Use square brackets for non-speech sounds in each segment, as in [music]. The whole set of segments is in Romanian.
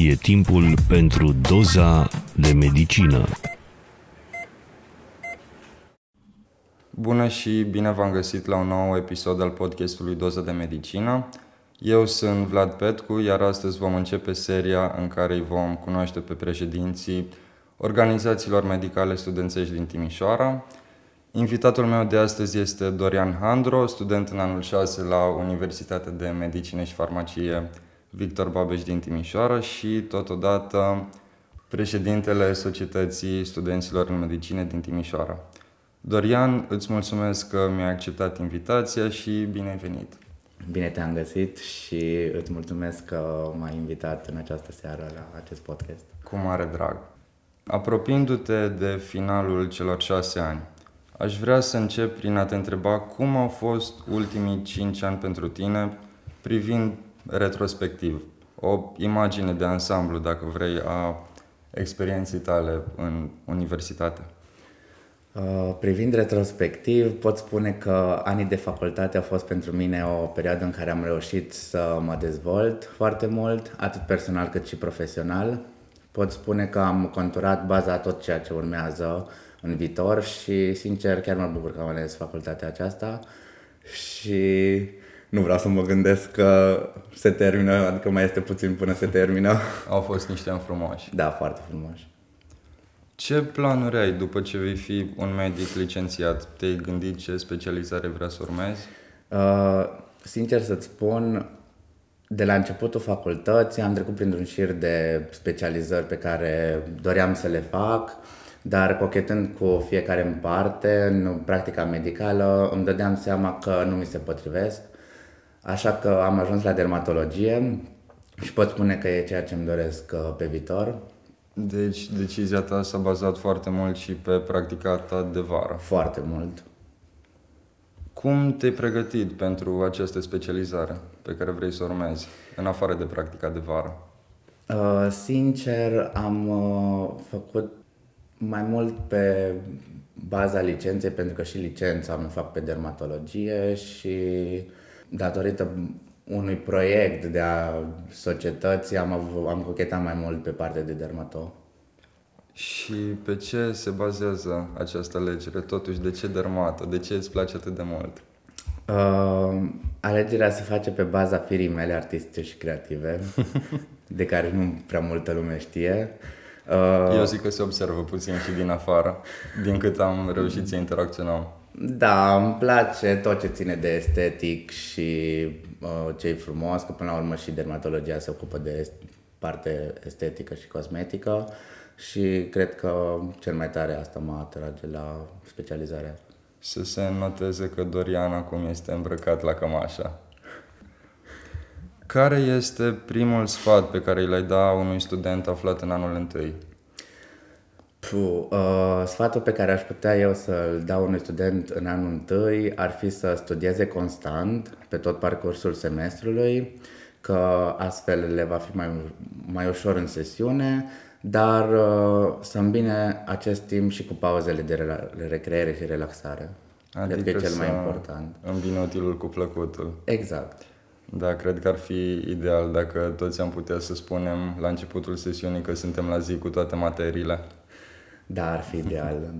E timpul pentru doza de medicină. Bună și bine v-am găsit la un nou episod al podcastului Doza de Medicină. Eu sunt Vlad Petcu, iar astăzi vom începe seria în care îi vom cunoaște pe președinții organizațiilor medicale studențești din Timișoara. Invitatul meu de astăzi este Dorian Handro, student în anul 6 la Universitatea de Medicină și Farmacie Victor Babeș din Timișoara și totodată președintele Societății Studenților în Medicină din Timișoara. Dorian, îți mulțumesc că mi-ai acceptat invitația și bine ai venit! Bine te-am găsit și îți mulțumesc că m-ai invitat în această seară la acest podcast. Cu mare drag! Apropiindu-te de finalul celor șase ani, aș vrea să încep prin a te întreba cum au fost ultimii cinci ani pentru tine, privind retrospectiv, o imagine de ansamblu, dacă vrei, a experienței tale în universitate. Uh, privind retrospectiv, pot spune că anii de facultate au fost pentru mine o perioadă în care am reușit să mă dezvolt foarte mult, atât personal cât și profesional. Pot spune că am conturat baza a tot ceea ce urmează în viitor și, sincer, chiar mă bucur că am ales facultatea aceasta și nu vreau să mă gândesc că se termină, adică mai este puțin până se termină. [laughs] Au fost niște ani frumoși. Da, foarte frumoși. Ce planuri ai după ce vei fi un medic licențiat? Te-ai gândit ce specializare vrea să urmezi? Uh, sincer să-ți spun, de la începutul facultății am trecut printr-un șir de specializări pe care doream să le fac, dar cochetând cu fiecare în parte, în practica medicală, îmi dădeam seama că nu mi se potrivesc. Așa că am ajuns la dermatologie și pot spune că e ceea ce îmi doresc uh, pe viitor. Deci decizia ta s-a bazat foarte mult și pe practica ta de vară. Foarte mult. Cum te-ai pregătit pentru această specializare pe care vrei să o urmezi, în afară de practica de vară? Uh, sincer, am uh, făcut mai mult pe baza licenței, pentru că și licența am fac pe dermatologie și datorită unui proiect de a societății am, av- am cochetat mai mult pe partea de dermato. Și pe ce se bazează această alegere? Totuși, de ce dermato? De ce îți place atât de mult? Uh, alegerea se face pe baza firii mele artistice și creative, [laughs] de care nu prea multă lume știe. Uh, Eu zic că se observă puțin și din afară, din cât am reușit să interacționăm. Da, îmi place tot ce ține de estetic și uh, ce e frumos, că până la urmă și dermatologia se ocupă de est- parte estetică și cosmetică și cred că cel mai tare asta mă atrage la specializarea. Să se noteze că Dorian acum este îmbrăcat la cămașa. Care este primul sfat pe care îl-ai da unui student aflat în anul întâi? Puh, uh, sfatul pe care aș putea eu să-l dau unui student în anul întâi ar fi să studieze constant pe tot parcursul semestrului, că astfel le va fi mai, mai ușor în sesiune, dar uh, să îmbine acest timp și cu pauzele de rela- recreere și relaxare. Cred că e cel mai să important. îmbine utilul cu plăcutul. Exact. Da, cred că ar fi ideal dacă toți am putea să spunem la începutul sesiunii că suntem la zi cu toate materiile. Da, ar fi ideal.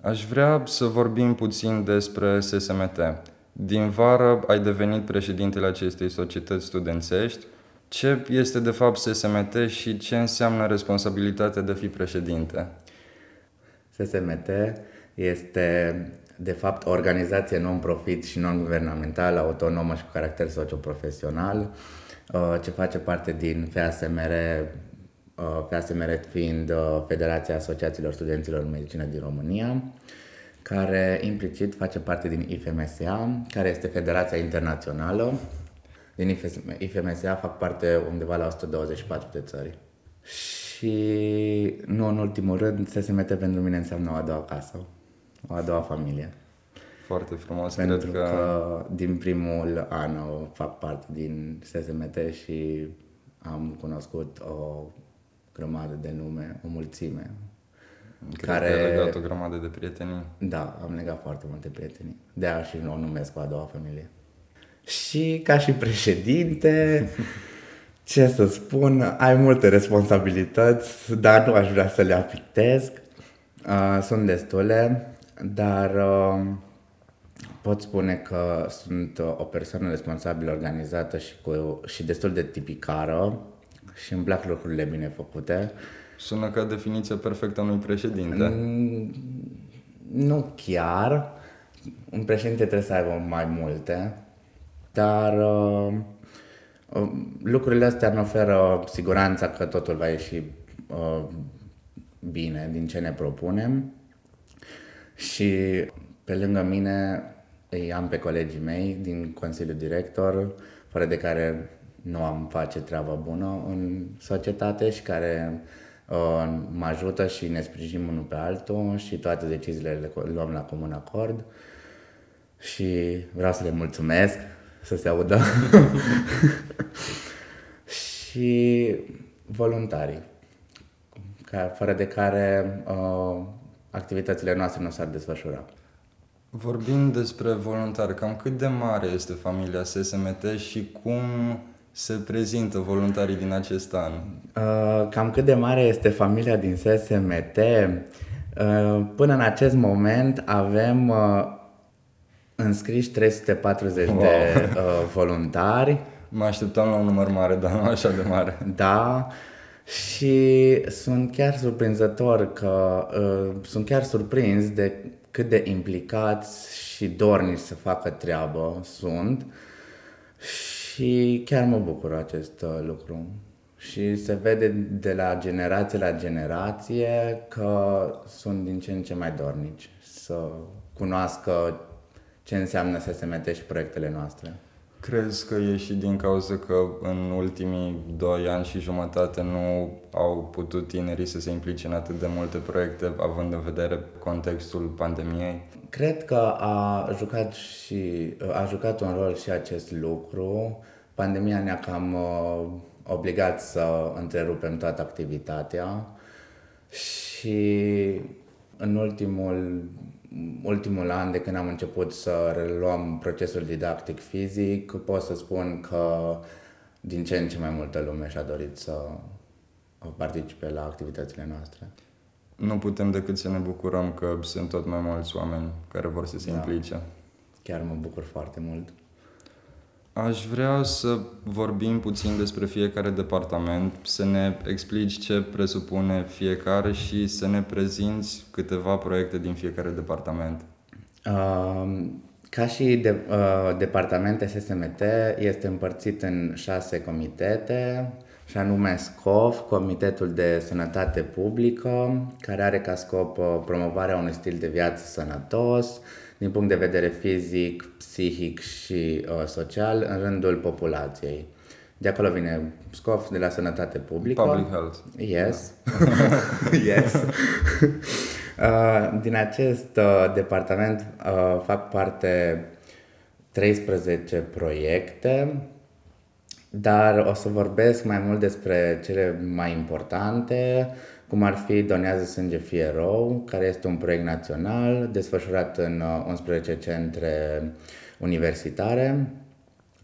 Aș vrea să vorbim puțin despre SSMT. Din vară ai devenit președintele acestei societăți studențești. Ce este de fapt SSMT și ce înseamnă responsabilitatea de a fi președinte? SSMT este de fapt o organizație non-profit și non-guvernamentală, autonomă și cu caracter socioprofesional, uh, ce face parte din FASMR, uh, FASMR fiind uh, Federația Asociațiilor Studenților în Medicină din România, care implicit face parte din IFMSA, care este Federația Internațională. Din IFMSA fac parte undeva la 124 de țări. Și nu în ultimul rând, SSMT pentru mine înseamnă o a doua casă, o a doua familie. Foarte frumos, Pentru cred că... că... că din primul an o fac parte din SSMT și am cunoscut o grămadă de nume, o mulțime. Cred care... că ai legat o grămadă de prietenii. Da, am legat foarte multe prietenii. De aia și o numesc o a doua familie. Și ca și președinte, [laughs] Ce să spun, ai multe responsabilități, dar nu aș vrea să le apictez. Uh, sunt destule, dar uh, pot spune că sunt uh, o persoană responsabilă, organizată și, cu, și destul de tipicară și îmi plac lucrurile bine făcute. Sună ca definiția perfectă a unui președinte. Mm, nu chiar. Un președinte trebuie să aibă mai multe, dar uh, uh, lucrurile astea ne oferă siguranța că totul va ieși uh, bine din ce ne propunem și pe lângă mine îi am pe colegii mei din Consiliul Director, fără de care nu am face treaba bună în societate și care uh, mă ajută și ne sprijinim unul pe altul și toate deciziile le luăm la comun acord și vreau să le mulțumesc să se audă [laughs] și voluntarii ca, fără de care uh, activitățile noastre nu s-ar desfășura. Vorbind despre voluntari, cam cât de mare este familia SSMT și cum se prezintă voluntarii din acest an? Uh, cam cât de mare este familia din SSMT? Uh, până în acest moment avem uh, înscriși 340 wow. de uh, voluntari. Mă așteptam la un număr mare, dar nu așa de mare. Da, și sunt chiar surprinzător că uh, sunt chiar surprins de cât de implicați și dornici să facă treabă sunt și chiar mă bucur acest uh, lucru. Și se vede de la generație la generație că sunt din ce în ce mai dornici să cunoască ce înseamnă să se mete și proiectele noastre. Crezi că e și din cauza că în ultimii doi ani și jumătate nu au putut tinerii să se implice în atât de multe proiecte, având în vedere contextul pandemiei? Cred că a jucat, și, a jucat un rol și acest lucru. Pandemia ne-a cam uh, obligat să întrerupem toată activitatea și în ultimul ultimul an de când am început să reluăm procesul didactic fizic, pot să spun că din ce în ce mai multă lume și-a dorit să participe la activitățile noastre. Nu putem decât să ne bucurăm că sunt tot mai mulți oameni care vor să se da. implice. Chiar mă bucur foarte mult. Aș vrea să vorbim puțin despre fiecare departament, să ne explici ce presupune fiecare și să ne prezinți câteva proiecte din fiecare departament. Uh, ca și de, uh, departament SSMT este împărțit în șase comitete, și anume SCOF, Comitetul de Sănătate Publică, care are ca scop uh, promovarea unui stil de viață sănătos, din punct de vedere fizic, psihic și uh, social în rândul populației. De acolo vine SCOF de la sănătate publică. Public health. Yes. [laughs] yes. [laughs] uh, din acest uh, departament uh, fac parte 13 proiecte, dar o să vorbesc mai mult despre cele mai importante, cum ar fi Donează sânge fie rău, care este un proiect național desfășurat în 11 uh, centre universitare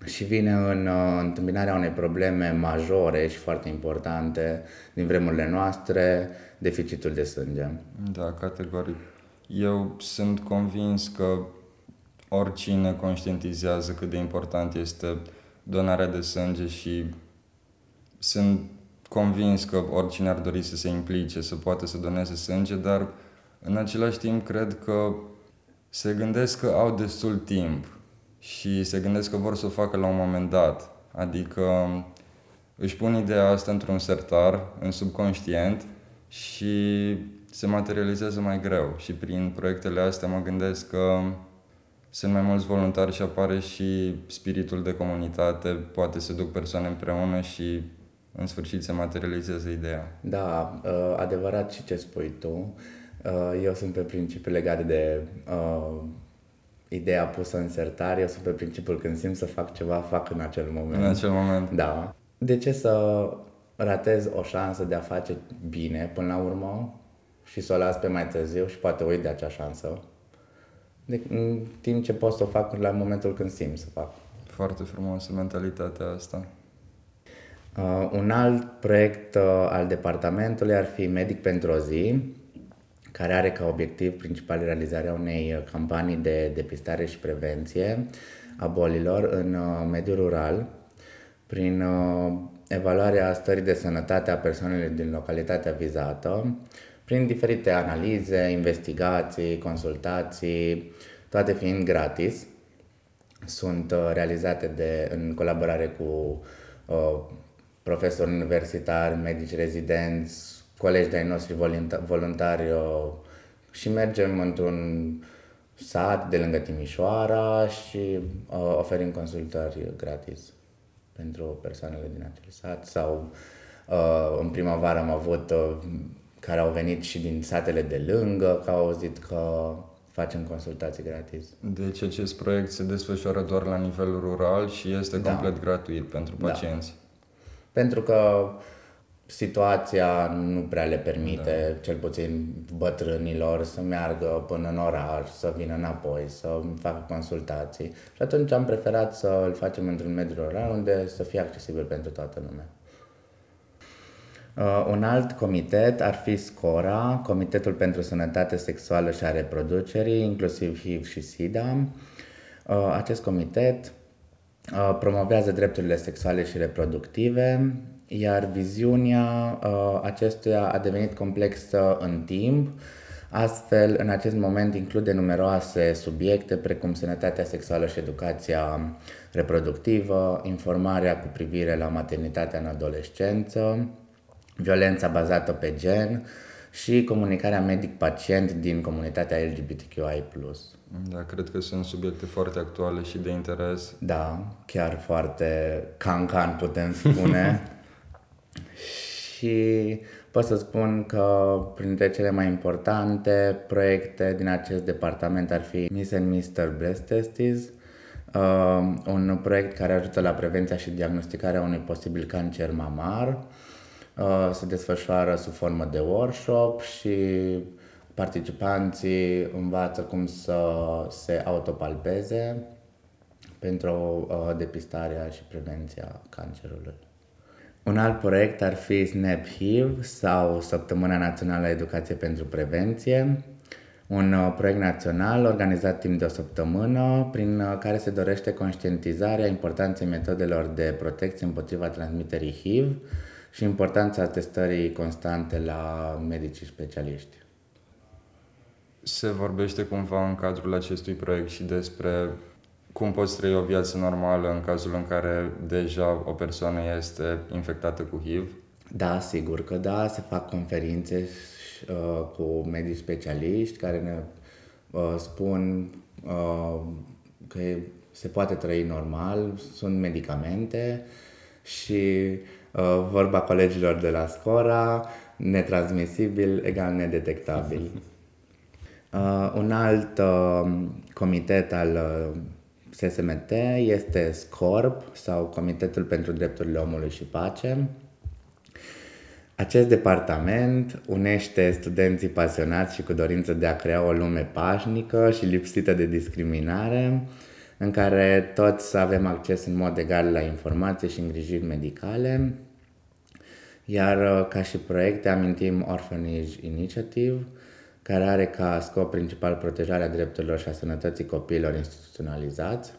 și vine în uh, întâmpinarea unei probleme majore și foarte importante din vremurile noastre, deficitul de sânge. Da, categoric. Eu sunt convins că oricine conștientizează cât de important este donarea de sânge și sunt convins că oricine ar dori să se implice, să poată să doneze sânge, dar în același timp cred că se gândesc că au destul timp și se gândesc că vor să o facă la un moment dat. Adică își pun ideea asta într-un sertar, în subconștient și se materializează mai greu. Și prin proiectele astea mă gândesc că sunt mai mulți voluntari și apare și spiritul de comunitate, poate se duc persoane împreună și în sfârșit se materializează ideea. Da, uh, adevărat și ce spui tu. Uh, eu sunt pe principiu legat de uh, ideea pusă în sertar, eu sunt pe principiul când simt să fac ceva, fac în acel moment. În acel moment. Da. De ce să ratez o șansă de a face bine până la urmă și să o las pe mai târziu și poate uit de acea șansă? De, în timp ce pot să o fac la momentul când simt să fac. Foarte frumoasă mentalitatea asta. Uh, un alt proiect uh, al departamentului ar fi Medic pentru o zi, care are ca obiectiv principal realizarea unei uh, campanii de depistare și prevenție a bolilor în uh, mediul rural, prin uh, evaluarea stării de sănătate a persoanelor din localitatea vizată, prin diferite analize, investigații, consultații, toate fiind gratis. Sunt realizate de, în colaborare cu uh, profesori universitari, medici rezidenți, colegi de-ai noștri voluntari și mergem într-un sat de lângă Timișoara și uh, oferim consultări gratis pentru persoanele din acel sat sau uh, în primăvară am avut uh, care au venit și din satele de lângă, că au auzit că facem consultații gratis. Deci acest proiect se desfășoară doar la nivel rural și este da. complet gratuit pentru da. pacienți. Da. Pentru că situația nu prea le permite, da. cel puțin bătrânilor, să meargă până în oraș, să vină înapoi, să facă consultații. Și atunci am preferat să îl facem într-un mediu rural unde să fie accesibil pentru toată lumea. Uh, un alt comitet ar fi SCORA, Comitetul pentru Sănătate Sexuală și a Reproducerii, inclusiv HIV și SIDA. Uh, acest comitet uh, promovează drepturile sexuale și reproductive, iar viziunea uh, acestuia a devenit complexă în timp, astfel în acest moment include numeroase subiecte precum sănătatea sexuală și educația reproductivă, informarea cu privire la maternitatea în adolescență, violența bazată pe gen și comunicarea medic-pacient din comunitatea LGBTQI+. Da, cred că sunt subiecte foarte actuale și de interes. Da, chiar foarte cancan putem spune. [laughs] și pot să spun că printre cele mai importante proiecte din acest departament ar fi Miss and Mr. Breast Testes, uh, un proiect care ajută la prevenția și diagnosticarea unui posibil cancer mamar. Uh, se desfășoară sub formă de workshop și participanții învață cum să se autopalpeze pentru uh, depistarea și prevenția cancerului. Un alt proiect ar fi SNAP HIV sau Săptămâna Națională a Educației pentru Prevenție, un uh, proiect național organizat timp de o săptămână prin uh, care se dorește conștientizarea importanței metodelor de protecție împotriva transmiterii HIV și importanța testării constante la medicii specialiști. Se vorbește cumva în cadrul acestui proiect și despre cum poți trăi o viață normală în cazul în care deja o persoană este infectată cu HIV? Da, sigur că da, se fac conferințe uh, cu medici specialiști care ne uh, spun uh, că se poate trăi normal, sunt medicamente și uh, vorba colegilor de la Scora, netransmisibil egal nedetectabil. [laughs] Uh, un alt uh, comitet al uh, SSMT este SCORP sau Comitetul pentru Drepturile Omului și Pace. Acest departament unește studenții pasionați și cu dorință de a crea o lume pașnică și lipsită de discriminare, în care toți să avem acces în mod egal la informații și îngrijiri medicale. Iar ca și proiecte amintim Orphanage Initiative, care are ca scop principal protejarea drepturilor și a sănătății copiilor instituționalizați.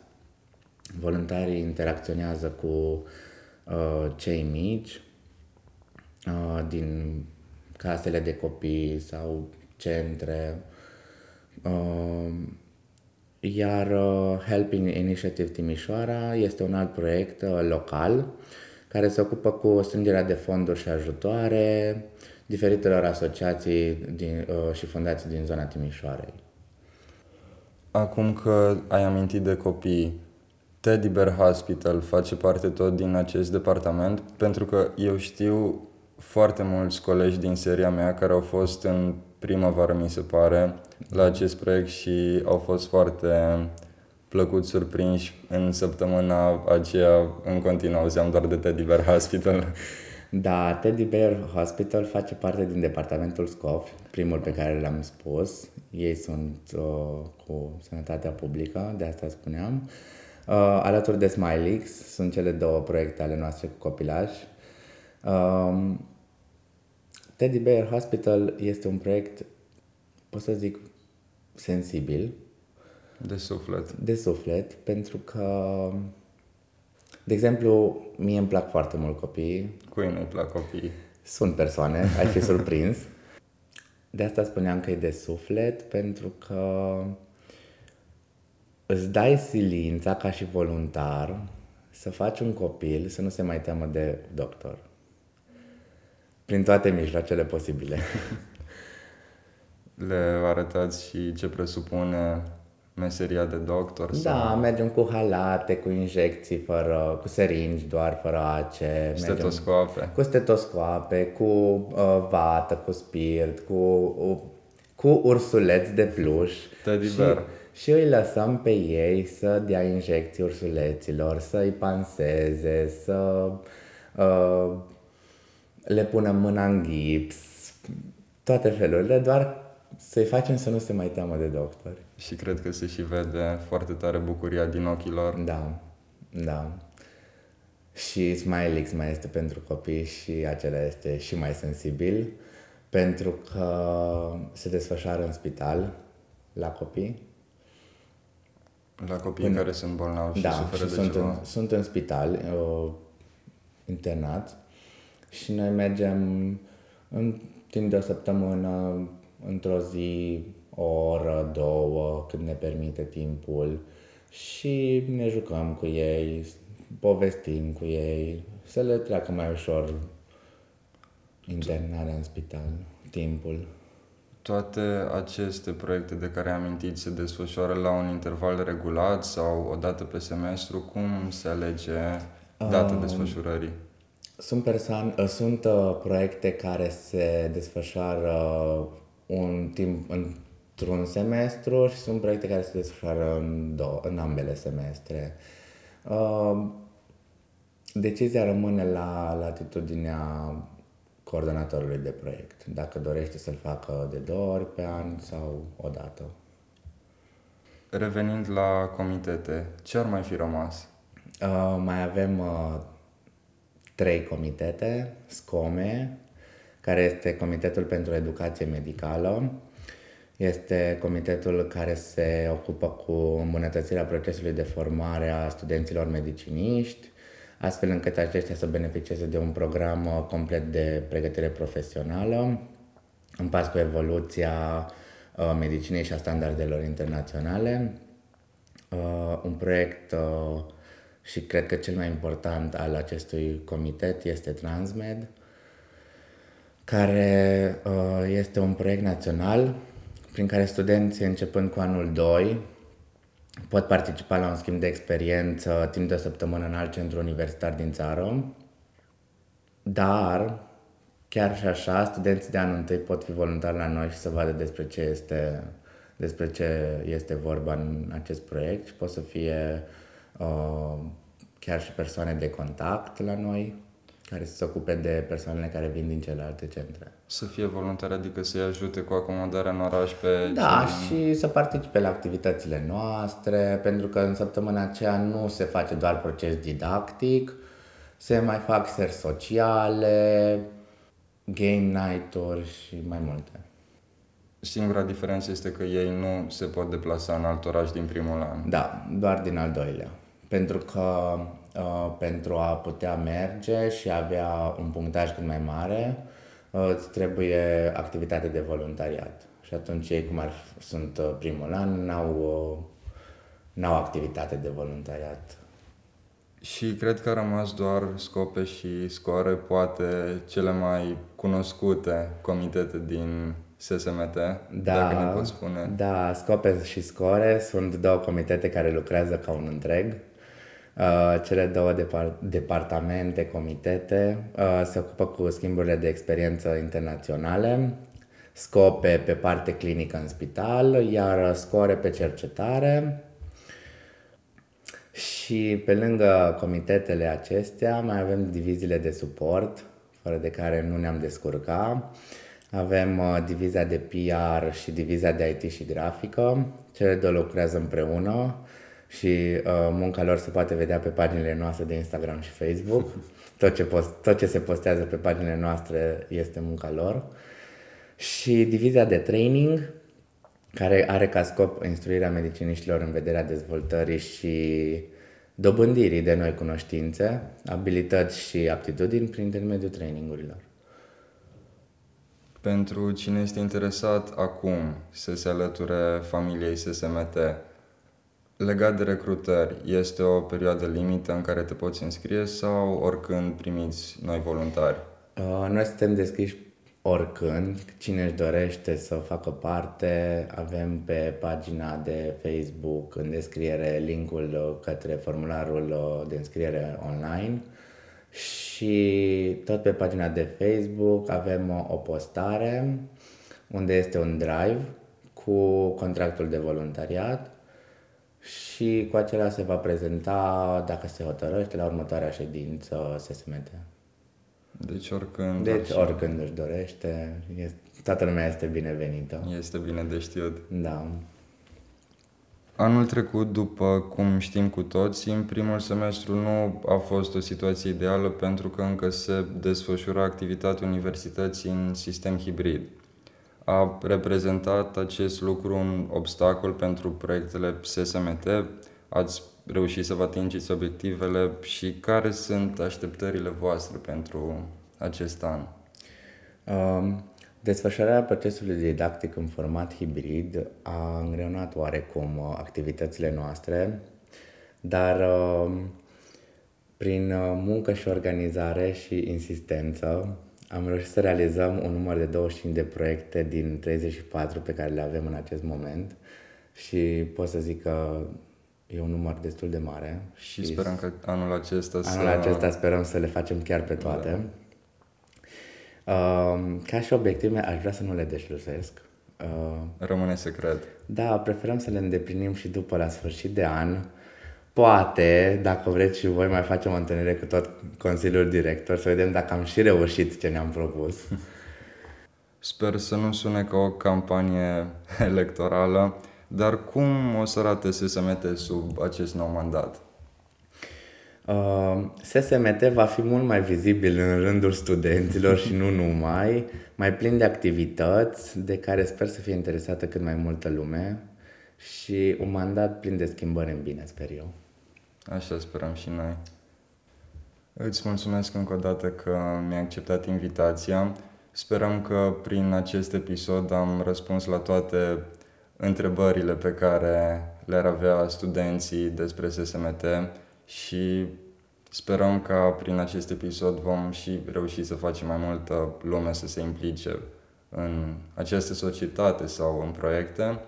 Voluntarii interacționează cu uh, cei mici uh, din casele de copii sau centre. Uh, iar uh, Helping Initiative Timișoara este un alt proiect uh, local care se ocupă cu strângerea de fonduri și ajutoare, diferitelor asociații din, uh, și fundații din zona Timișoarei. Acum că ai amintit de copii, Teddy Bear Hospital face parte tot din acest departament, pentru că eu știu foarte mulți colegi din seria mea care au fost în primăvară, mi se pare, la acest proiect și au fost foarte plăcut surprinși în săptămâna aceea, în continuu auzeam doar de Teddy Bear Hospital. [laughs] Da, Teddy Bear Hospital face parte din departamentul SCOF, primul pe care l-am spus. Ei sunt uh, cu sănătatea publică, de asta spuneam. Uh, alături de SmileX sunt cele două proiecte ale noastre cu copilași, Um, Teddy Bear Hospital este un proiect, pot să zic, sensibil, De suflet. de suflet, pentru că, de exemplu, mie îmi plac foarte mult copiii, Cui nu-i plac copiii? sunt persoane, ai fi surprins. De asta spuneam că e de suflet, pentru că îți dai silința ca și voluntar să faci un copil să nu se mai teamă de doctor. Prin toate mijloacele posibile. [laughs] Le arătați și ce presupune meseria de doctor? Da, mergem cu halate, cu injecții, fără, cu seringi doar, fără ace. mergem- Stetoscoape. Cu stetoscoape, cu uh, vată, cu spirit, cu, uh, cu ursuleți de pluș. Teddy și, bear. și îi lăsăm pe ei să dea injecții ursuleților, să îi panseze, să uh, le punem mâna în gips, toate felurile, doar să-i facem să nu se mai teamă de doctori. Și cred că se și vede foarte tare bucuria din ochii lor. Da, da. Și Smilix mai este pentru copii și acela este și mai sensibil pentru că se desfășoară în spital la copii. La copiii care sunt bolnavi și da, suferă și de sunt ceva. în, sunt în spital, uh, internat și noi mergem în timp de o săptămână, într-o zi, o oră, două, cât ne permite timpul și ne jucăm cu ei, povestim cu ei, să le treacă mai ușor internarea în spital, timpul. Toate aceste proiecte de care am amintit se desfășoară la un interval regulat sau o dată pe semestru? Cum se alege data desfășurării? Sunt, persoane, uh, sunt uh, proiecte care se desfășoară un timp într-un semestru și sunt proiecte care se desfășoară în, două, în ambele semestre. Uh, decizia rămâne la latitudinea coordonatorului de proiect, dacă dorește să-l facă de două ori pe an sau o dată. Revenind la comitete, ce ar mai fi rămas? Uh, mai avem uh, trei comitete, SCOME, care este Comitetul pentru Educație Medicală, este comitetul care se ocupă cu îmbunătățirea procesului de formare a studenților mediciniști, astfel încât aceștia să beneficieze de un program uh, complet de pregătire profesională, în pas cu evoluția uh, medicinei și a standardelor internaționale. Uh, un proiect uh, și cred că cel mai important al acestui comitet este Transmed, care uh, este un proiect național prin care studenții începând cu anul 2 pot participa la un schimb de experiență timp de o săptămână în alt centru universitar din țară, dar chiar și așa, studenții de anul întâi pot fi voluntari la noi și să vadă despre ce este, despre ce este vorba în acest proiect și pot să fie uh, chiar și persoane de contact la noi, care să se ocupe de persoanele care vin din celelalte centre. Să fie voluntari, adică să-i ajute cu acomodarea în oraș pe Da, cei din- și să participe la activitățile noastre, pentru că în săptămâna aceea nu se face doar proces didactic, se mai fac seri sociale, game night-uri și mai multe. Singura diferență este că ei nu se pot deplasa în alt oraș din primul an. Da, doar din al doilea. Pentru că uh, pentru a putea merge și a avea un punctaj cât mai mare, uh, îți trebuie activitate de voluntariat. Și atunci ei, cum ar fi, sunt uh, primul an, n-au, uh, n-au activitate de voluntariat. Și cred că a rămas doar Scope și Scoare, poate cele mai cunoscute comitete din SSMT, dacă ne poți spune. Da, Scope și Score sunt două comitete care lucrează ca un întreg. Uh, cele două depar- departamente, comitete, uh, se ocupă cu schimburile de experiență internaționale, Scope pe parte clinică în spital, iar Score pe cercetare. Și pe lângă comitetele acestea mai avem diviziile de suport, fără de care nu ne-am descurca. Avem uh, divizia de PR și divizia de IT și grafică. Cele două lucrează împreună și uh, munca lor se poate vedea pe paginile noastre de Instagram și Facebook. [laughs] Tot ce, post, tot ce se postează pe paginile noastre este munca lor. Și divizia de training, care are ca scop instruirea mediciniștilor în vederea dezvoltării și dobândirii de noi cunoștințe, abilități și aptitudini prin intermediul trainingurilor. Pentru cine este interesat acum să se alăture familiei SSMT, legat de recrutări, este o perioadă limită în care te poți înscrie sau oricând primiți noi voluntari? Uh, noi suntem deschiși oricând, cine își dorește să facă parte, avem pe pagina de Facebook în descriere linkul către formularul de înscriere online. Și tot pe pagina de Facebook avem o postare unde este un drive cu contractul de voluntariat și cu acela se va prezenta, dacă se hotărăște, la următoarea ședință SSMT. Deci oricând... Deci oricând își dorește, este, toată lumea este binevenită. Este bine de știut. Da. Anul trecut, după cum știm cu toții, în primul semestru nu a fost o situație ideală pentru că încă se desfășura activitatea universității în sistem hibrid. A reprezentat acest lucru un obstacol pentru proiectele SSMT? Ați reușit să vă atingeți obiectivele și care sunt așteptările voastre pentru acest an? Um, desfășurarea procesului didactic în format hibrid a îngreunat oarecum uh, activitățile noastre, dar uh, prin uh, muncă și organizare și insistență am reușit să realizăm un număr de 25 de proiecte din 34 pe care le avem în acest moment și pot să zic că E un număr destul de mare. Și, și sperăm că anul acesta Anul să... acesta sperăm să le facem chiar pe toate. Da. Uh, ca și obiective, aș vrea să nu le deșlusesc. Uh, Rămâne secret. Da, preferăm să le îndeplinim și după la sfârșit de an. Poate, dacă vreți și voi, mai facem o întâlnire cu tot Consiliul Director să vedem dacă am și reușit ce ne-am propus. Sper să nu sune ca o campanie electorală, dar cum o să arate SSMT sub acest nou mandat? Uh, SSMT va fi mult mai vizibil în rândul studenților și nu numai, mai plin de activități de care sper să fie interesată cât mai multă lume și un mandat plin de schimbări în bine, sper eu. Așa sperăm și noi. Îți mulțumesc încă o dată că mi-ai acceptat invitația. Sperăm că prin acest episod am răspuns la toate întrebările pe care le-ar avea studenții despre SSMT și sperăm ca prin acest episod vom și reuși să facem mai multă lume să se implice în această societate sau în proiecte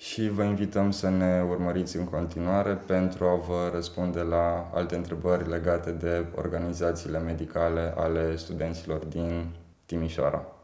și vă invităm să ne urmăriți în continuare pentru a vă răspunde la alte întrebări legate de organizațiile medicale ale studenților din Timișoara.